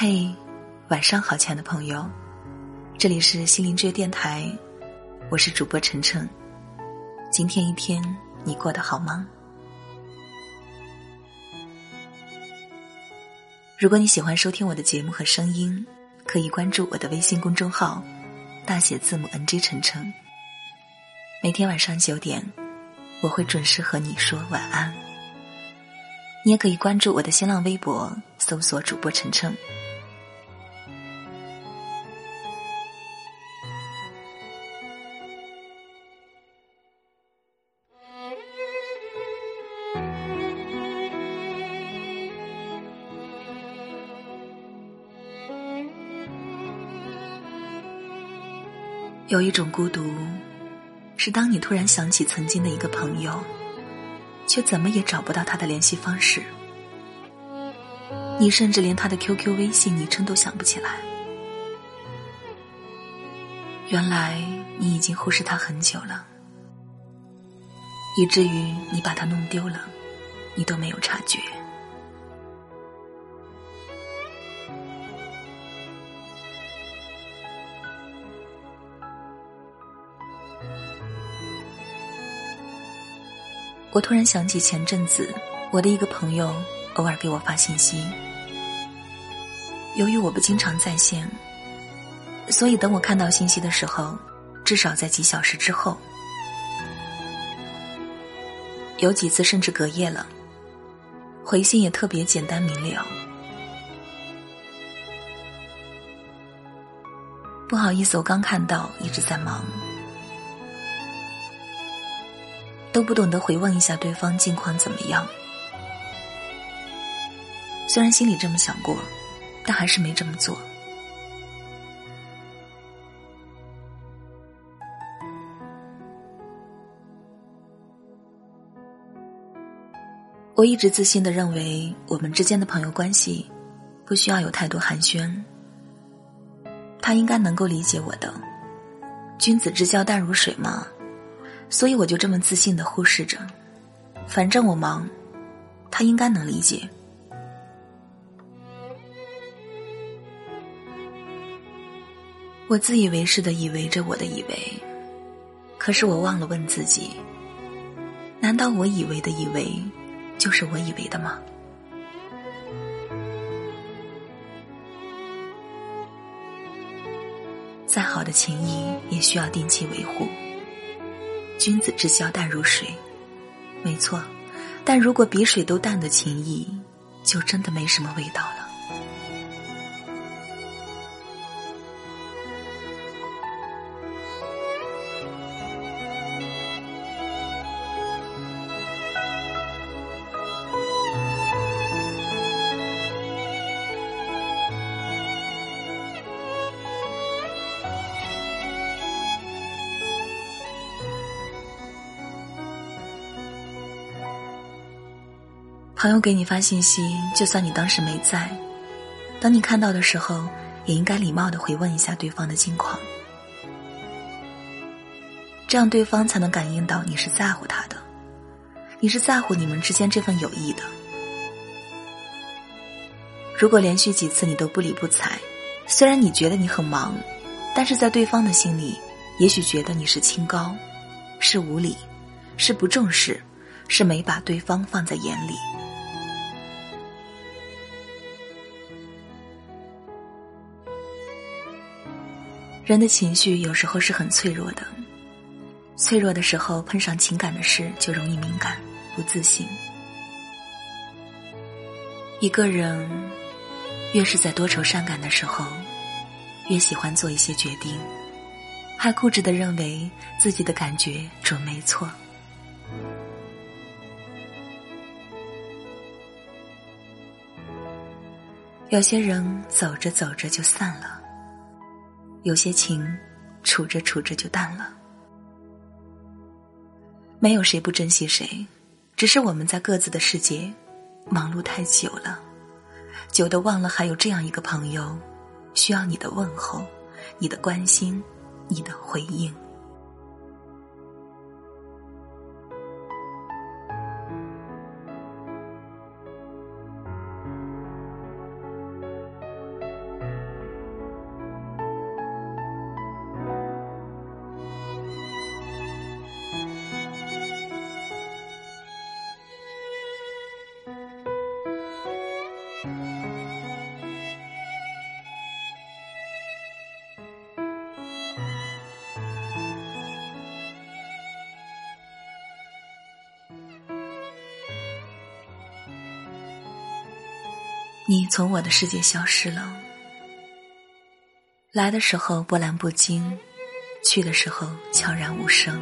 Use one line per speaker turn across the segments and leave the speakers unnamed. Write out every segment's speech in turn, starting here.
嘿，晚上好，亲爱的朋友，这里是心灵之约电台，我是主播晨晨。今天一天你过得好吗？如果你喜欢收听我的节目和声音，可以关注我的微信公众号，大写字母 NG 晨晨。每天晚上九点，我会准时和你说晚安。你也可以关注我的新浪微博，搜索主播晨晨。有一种孤独，是当你突然想起曾经的一个朋友，却怎么也找不到他的联系方式。你甚至连他的 QQ、微信昵称都想不起来。原来你已经忽视他很久了，以至于你把他弄丢了，你都没有察觉。我突然想起前阵子，我的一个朋友偶尔给我发信息。由于我不经常在线，所以等我看到信息的时候，至少在几小时之后。有几次甚至隔夜了，回信也特别简单明了。不好意思，我刚看到，一直在忙。都不懂得回望一下对方近况怎么样。虽然心里这么想过，但还是没这么做。我一直自信的认为，我们之间的朋友关系不需要有太多寒暄。他应该能够理解我的，君子之交淡如水嘛。所以我就这么自信的忽视着，反正我忙，他应该能理解。我自以为是的以为着我的以为，可是我忘了问自己：难道我以为的以为，就是我以为的吗？再好的情谊也需要定期维护。君子之交淡如水，没错，但如果比水都淡的情谊，就真的没什么味道了。朋友给你发信息，就算你当时没在，等你看到的时候，也应该礼貌的回问一下对方的近况，这样对方才能感应到你是在乎他的，你是在乎你们之间这份友谊的。如果连续几次你都不理不睬，虽然你觉得你很忙，但是在对方的心里，也许觉得你是清高，是无理，是不重视，是没把对方放在眼里。人的情绪有时候是很脆弱的，脆弱的时候碰上情感的事就容易敏感、不自信。一个人越是在多愁善感的时候，越喜欢做一些决定，还固执的认为自己的感觉准没错。有些人走着走着就散了。有些情，处着处着就淡了。没有谁不珍惜谁，只是我们在各自的世界忙碌太久了，久的忘了还有这样一个朋友，需要你的问候，你的关心，你的回应。你从我的世界消失了，来的时候波澜不惊，去的时候悄然无声，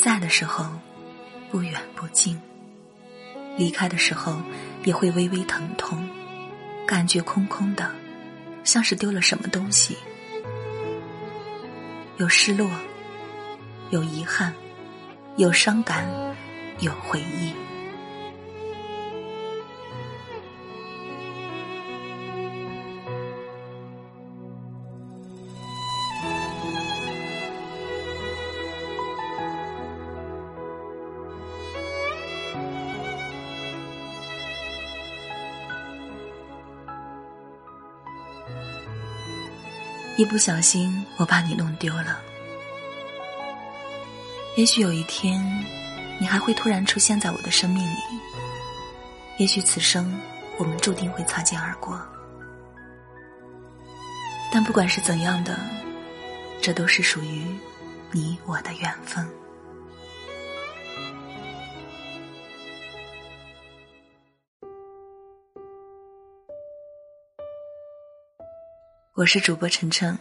在的时候不远不近，离开的时候也会微微疼痛，感觉空空的，像是丢了什么东西，有失落，有遗憾，有伤感，有回忆。一不小心，我把你弄丢了。也许有一天，你还会突然出现在我的生命里。也许此生我们注定会擦肩而过。但不管是怎样的，这都是属于你我的缘分。我是主播晨晨，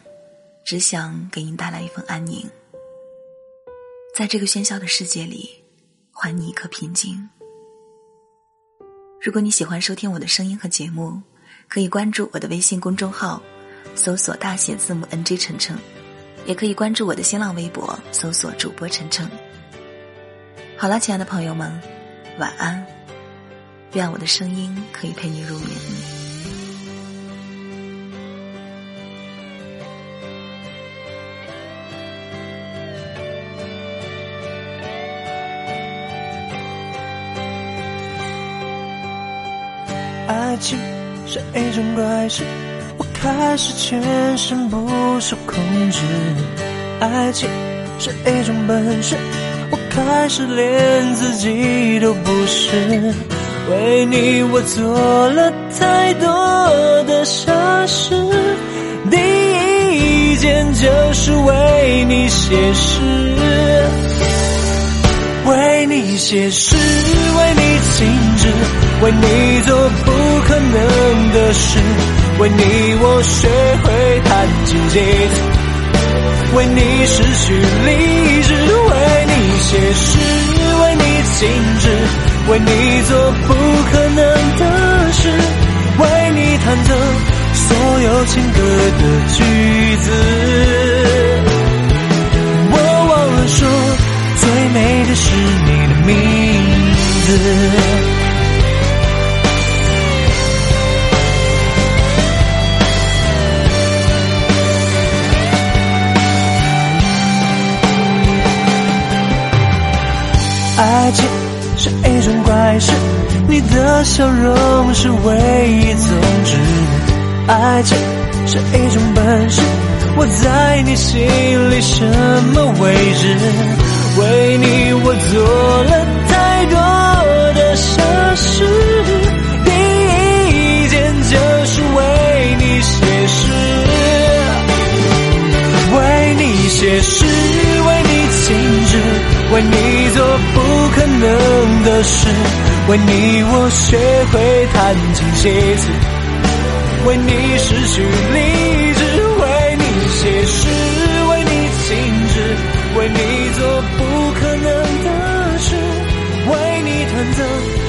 只想给您带来一份安宁。在这个喧嚣的世界里，还你一颗平静。如果你喜欢收听我的声音和节目，可以关注我的微信公众号，搜索大写字母 NG 晨晨，也可以关注我的新浪微博，搜索主播晨晨。好了，亲爱的朋友们，晚安。愿我的声音可以陪你入眠。
爱情是一种怪事，我开始全身不受控制。爱情是一种本事，我开始连自己都不是。为你我做了太多的傻事，第一件就是为你写诗，为你写诗，为你静止。为你做不可能的事，为你我学会弹琴写字，为你失去理智，为你写诗，为你静止，为你做不可能的事，为你弹奏所有情歌的句子。我忘了说，最美的是你名字。爱情是一种怪事，你的笑容是唯一宗旨。爱情是一种本事，我在你心里什么位置？为你我做为你做不可能的事为你我学会弹琴写词为你失去理智为你写诗为你静止为你做不可能的事为你弹奏